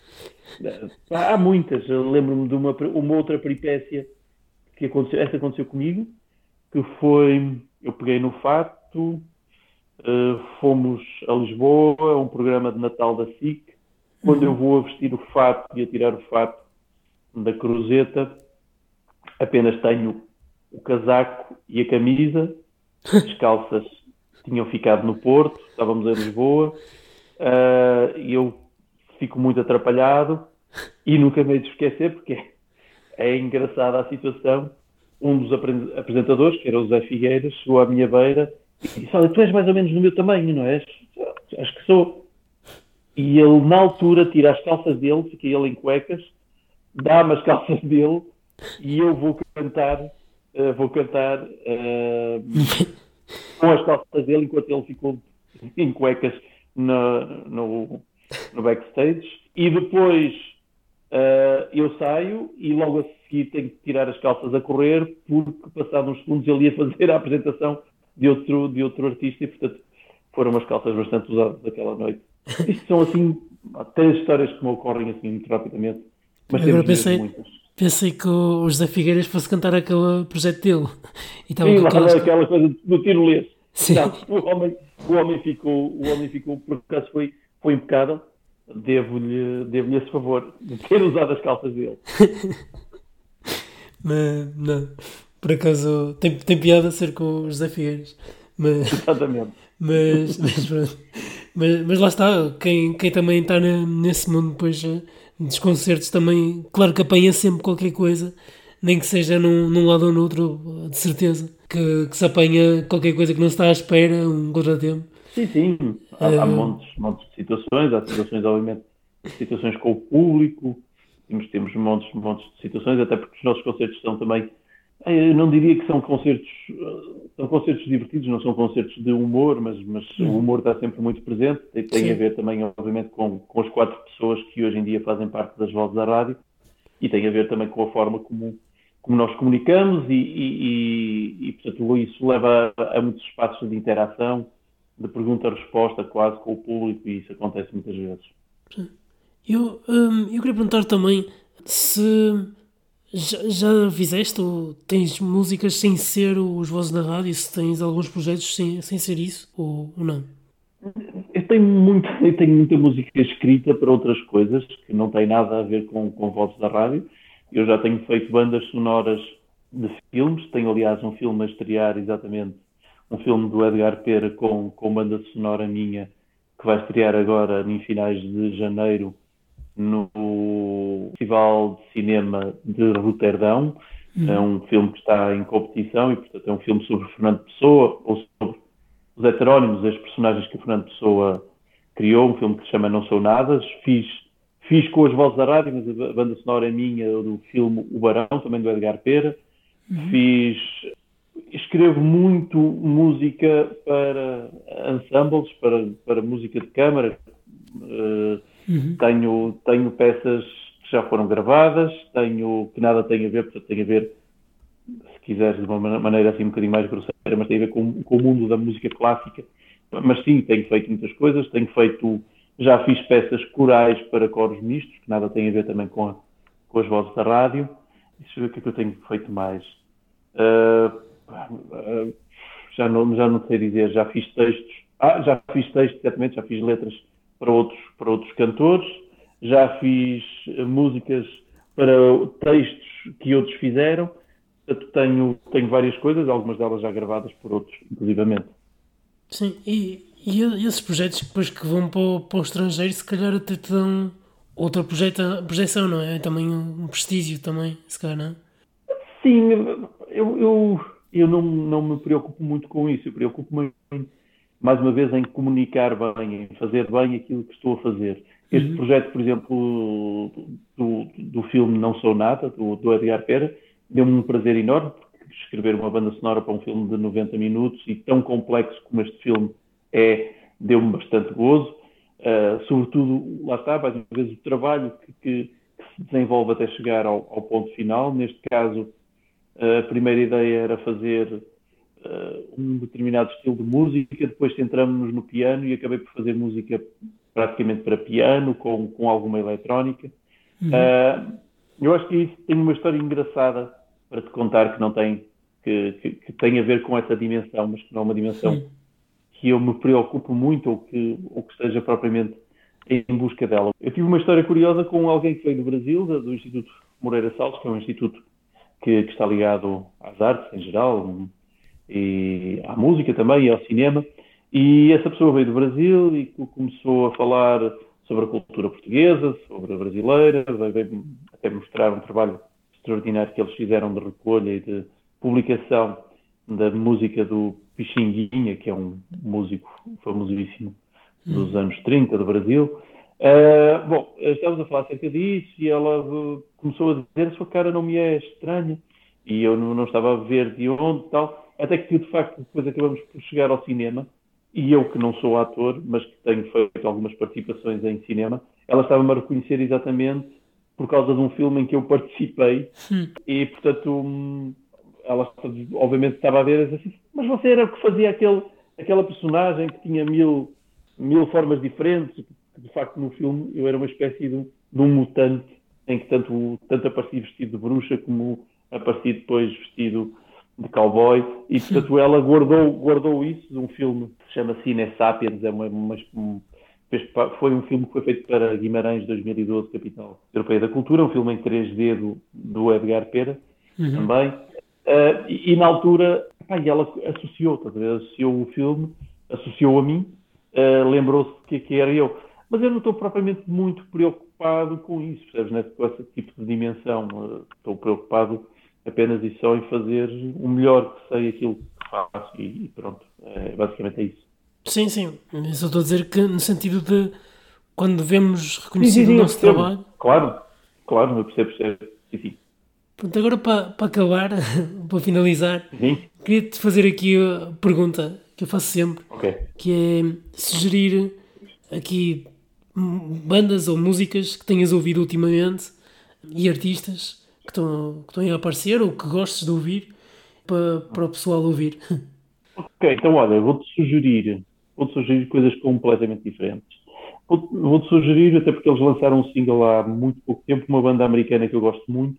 Há muitas, lembro-me de uma, uma outra peripécia que aconteceu, essa aconteceu comigo, que foi, eu peguei no fato, uh, fomos a Lisboa, um programa de Natal da SIC, quando eu vou a vestir o fato e a tirar o fato da cruzeta, apenas tenho o casaco e a camisa, as calças tinham ficado no Porto, estávamos em Lisboa, uh, e eu fico muito atrapalhado e nunca me de esquecer, porque é engraçada a situação. Um dos apresentadores, que era o Zé Figueiras, chegou à minha beira e disse: Olha, tu és mais ou menos do meu tamanho, não és? Acho que sou. E ele, na altura, tira as calças dele, fica ele em cuecas, dá-me as calças dele e eu vou cantar, uh, vou cantar uh, <laughs> com as calças dele enquanto ele ficou em cuecas no, no, no backstage. E depois uh, eu saio e logo a seguir tenho que tirar as calças a correr porque passados uns segundos ele ia fazer a apresentação de outro, de outro artista e portanto foram umas calças bastante usadas daquela noite. Isto são assim três histórias que me ocorrem assim muito rapidamente. Mas Agora pensei, muitas Pensei que o José Figueiras fosse cantar aquele projeto dele. E Sim, lá aquelas... aquela coisa do tirolês. Sim. Não, o, homem, o, homem ficou, o homem ficou, por acaso foi, foi impecável. Devo-lhe devo esse favor de ter usado as calças dele. <laughs> mas, não, por acaso tem, tem piada ser com o José Figueiras. Mas, <laughs> Exatamente. Mas, mas, mas, mas, lá está, quem, quem também está nesse mundo depois dos concertos também, claro que apanha sempre qualquer coisa, nem que seja num, num lado ou no outro, de certeza. que, que, se apanha qualquer coisa que não está à espera, um contratempo. Sim, sim. Há, uh... há montes, montes de situações, há situações, obviamente, situações com o público, temos, temos montes, montes de situações, até porque os nossos concertos são também eh, eu não diria que são concertos, eh, são concertos divertidos, não são concertos de humor, mas, mas o humor está sempre muito presente. Tem, tem a ver também, obviamente, com, com as quatro pessoas que hoje em dia fazem parte das vozes da rádio e tem a ver também com a forma como, como nós comunicamos e, e, e, e portanto, isso leva a, a, muitos espaços de interação, de pergunta-resposta quase com o público e isso acontece muitas vezes. Eu, hum, eu queria perguntar também se já, já fizeste ou tens músicas sem ser os Vozes da Rádio? Se tens alguns projetos sem, sem ser isso ou, ou não? Eu tenho, muito, eu tenho muita música escrita para outras coisas que não têm nada a ver com, com Vozes da Rádio. Eu já tenho feito bandas sonoras de filmes. Tenho, aliás, um filme a estrear exatamente, um filme do Edgar Pera com, com banda sonora minha, que vai estrear agora em finais de janeiro no Festival de Cinema de Roterdão. Uhum. É um filme que está em competição e, portanto, é um filme sobre Fernando Pessoa, ou sobre os heterónimos, as personagens que o Fernando Pessoa criou. Um filme que se chama Não Sou Nada. Fiz, fiz com as vozes da rádio, mas a banda sonora é minha, do filme O Barão, também do Edgar Pera. Uhum. Fiz escrevo muito música para ensembles, para, para música de câmara. Uh, Uhum. Tenho, tenho peças que já foram gravadas, tenho que nada tem a ver, portanto tem a ver, se quiseres, de uma maneira assim um bocadinho mais grosseira, mas tem a ver com, com o mundo da música clássica. Mas sim, tenho feito muitas coisas, tenho feito, já fiz peças corais para coros mistos, que nada tem a ver também com, a, com as vozes da rádio. Deixa eu ver o que é que eu tenho feito mais. Uh, já, não, já não sei dizer, já fiz textos. Ah, já fiz textos, exatamente, já fiz letras para outros, para outros cantores, já fiz eh, músicas para textos que outros fizeram, portanto tenho, tenho várias coisas, algumas delas já gravadas por outros, inclusivamente. Sim, e, e esses projetos depois que vão para o, para o estrangeiro, se calhar até te dão outra projeta, projeção, não é? Também um, prestígio também, se calhar, não é? Sim, eu, eu, eu não, não me preocupo muito com isso, eu preocupo-me mais uma vez, em comunicar bem, em fazer bem aquilo que estou a fazer. Este uhum. projeto, por exemplo, do, do filme Não Sou Nada, do, do Edgar Pera, deu-me um prazer enorme, porque escrever uma banda sonora para um filme de 90 minutos e tão complexo como este filme é, deu-me bastante gozo. Uh, sobretudo, lá está, mais uma vez, o trabalho que, que, que se desenvolve até chegar ao, ao, ponto final. Neste caso, a primeira ideia era fazer uh, um determinado estilo de música, depois centramos-nos no piano e acabei por fazer música praticamente para piano, com, com alguma eletrónica. Uhum. Uh, eu acho que isso tem uma história engraçada para te contar que não tem, que, que, que tem a ver com essa dimensão, mas que não é uma dimensão Sim. que eu me preocupo muito ou que, ou que esteja propriamente em busca dela. Eu tive uma história curiosa com alguém que veio do Brasil, do Instituto Moreira Salles, que é um instituto que, que está ligado às artes em geral, e à música também e ao cinema. E essa pessoa veio do Brasil e começou a falar sobre a cultura portuguesa, sobre a brasileira, veio até mostrar um trabalho extraordinário que eles fizeram de recolha e de publicação da música do Pixinguinha, que é um músico famosíssimo dos hum. anos 30 do Brasil. Uh, bom, estávamos a falar acerca disso e ela começou a dizer a sua cara não me é estranha e eu não, não estava a ver de onde tal. Até que, de facto, depois acabamos por chegar ao cinema, e eu que não sou ator, mas que tenho feito algumas participações em cinema, ela estava-me a reconhecer exatamente por causa de um filme em que eu participei, hum. e, portanto, ela obviamente estava a ver assim, mas você era o que fazia aquele, aquela personagem que tinha mil, mil formas diferentes, de facto no filme eu era uma espécie de, de um mutante em que tanto, tanto aparecia vestido de bruxa como aparecia depois vestido de cowboy, e portanto ela guardou, guardou isso de um filme que se chama Cine Sapiens, é uma, uma, foi um filme que foi feito para Guimarães 2012, Capital Europeia da Cultura, um filme em 3D do, do Edgar Pera, uhum. também. Uh, e, e, na altura, pá, ela associou, tá, associou o filme, associou a mim, uh, lembrou-se que, que era eu. Mas eu não estou propriamente muito preocupado com isso, percebes, né? com esse tipo de dimensão. Uh, estou preocupado apenas e só em fazer o melhor que sei aquilo que faço e, e pronto, é, basicamente é isso. Sim, sim, eu só estou a dizer que no sentido de quando vemos reconhecido sim, sim, o nosso trabalho. Claro, claro, eu percebo, percebo. Sim, sim. Pronto, agora para, para acabar, <laughs> para finalizar, queria-te fazer aqui a pergunta que eu faço sempre, okay. que é sugerir aqui bandas ou músicas que tenhas ouvido ultimamente e artistas que estão, que estão a aparecer ou que gostes de ouvir para, para o pessoal ouvir. Ok, então olha, vou-te sugerir, vou-te sugerir coisas completamente diferentes. Vou-te sugerir, até porque eles lançaram um single há muito pouco tempo, uma banda americana que eu gosto muito,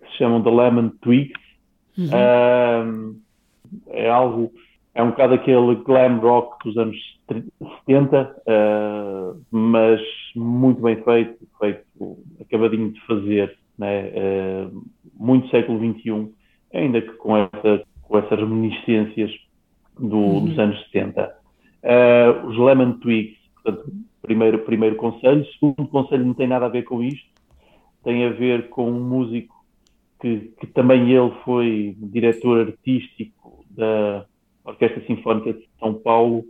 que se chamam The Lemon Twigs. Uhum. é algo, é um bocado aquele glam rock dos anos 70, uh, ah, mas muito bem feito, feito acabadinho de fazer, né? Uh, muito século XXI, ainda que com, essa, com essas reminiscências do, uhum. dos anos 70. Uh, ah, os Lemon Twigs, portanto, primeiro, primeiro conselho. Segundo conselho não tem nada a ver com isto, tem a ver com um músico que, que também ele foi diretor artístico da Orquestra Sinfónica de São Paulo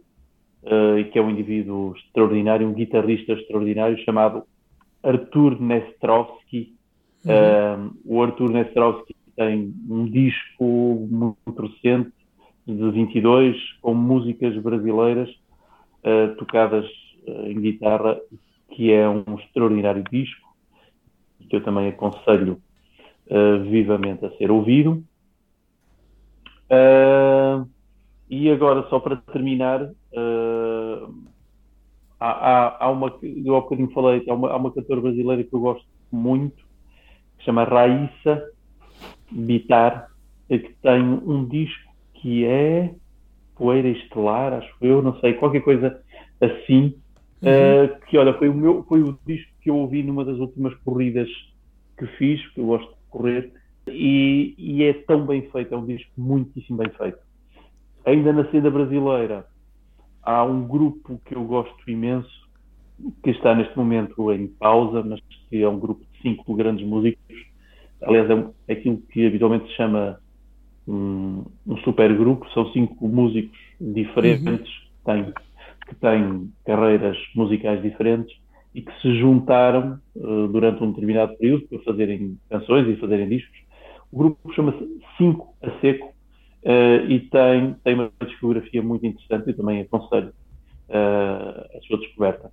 uh, e que é um indivíduo extraordinário, um guitarrista extraordinário chamado Artur Nestrovski. Uhum. Uh, o Artur Nestrovski tem um disco muito recente, de 22, com músicas brasileiras uh, tocadas uh, em guitarra, que é um extraordinário disco, que eu também aconselho uh, vivamente a ser ouvido. e agora, só para terminar, há, há, há, uma, eu há bocadinho falei, há uma, há uma cantora brasileira que eu gosto muito, chama Raíssa Bitar, que tem um disco que é Poeira Estelar, acho eu, não sei, qualquer coisa assim, uhum. uh, que olha, foi o, meu, foi o disco que eu ouvi numa das últimas corridas que fiz, porque eu gosto de correr, e, e é tão bem feito, é um disco muitíssimo bem feito. Ainda na cena brasileira, há um grupo que eu gosto imenso, que está neste momento em pausa, mas que é um grupo de cinco grandes músicos. Aliás, é aquilo que habitualmente se chama um, um super grupo, são cinco músicos diferentes uhum. que, têm, que têm carreiras musicais diferentes e que se juntaram uh, durante um determinado período para fazerem canções e fazerem discos. O grupo chama-se Cinco a Seco uh, e tem, tem uma discografia muito interessante e também aconselho uh, a sua descoberta.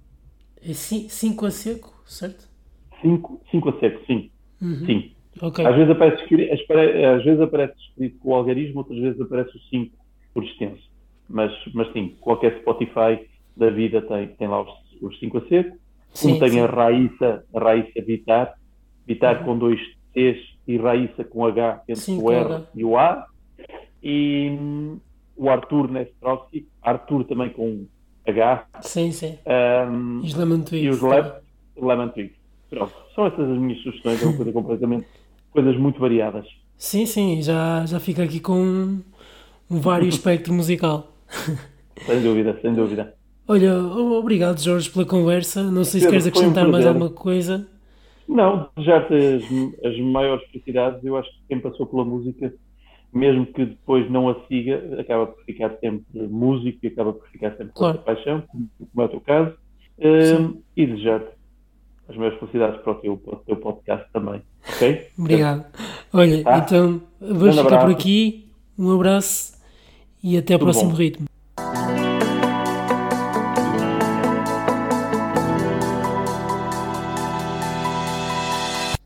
É cinco a Seco, certo? Cinco, cinco a Seco, sim. Uhum. Sim. Okay. Às, vezes aparece, às vezes aparece escrito com o algarismo, outras vezes aparece o 5 por extenso. Mas, mas sim, qualquer Spotify da vida tem, tem lá os 5 a seco. Sim, um tem sim. a Raíssa, a Raíssa Vitar, Vitar uhum. com dois T's e Raíssa com H entre sim, o R e o A. E hum, o Arthur Nestrovski, Arthur também com H. Sim, sim. Um, e os Lemon Twigs. E os Lemon Twigs. Pronto, são essas as minhas sugestões, é uma coisa completamente coisas muito variadas. Sim, sim, já, já fica aqui com um, um vário espectro musical. <laughs> Sem dúvida, sem dúvida. Olha, obrigado Jorge pela conversa. Não sei se queres acrescentar um mais alguma coisa. Não, desejar-te as, as maiores felicidades. Eu acho que quem passou pela música, mesmo que depois não a siga, acaba por ficar sempre músico e acaba por ficar sempre claro. com a paixão, como é o teu caso. Um, e desejar-te as minhas felicidades para o teu, para o teu podcast também. Ok? Obrigado. Olha, tá? então vamos ficar por aqui. Um abraço e até ao próximo bom. ritmo.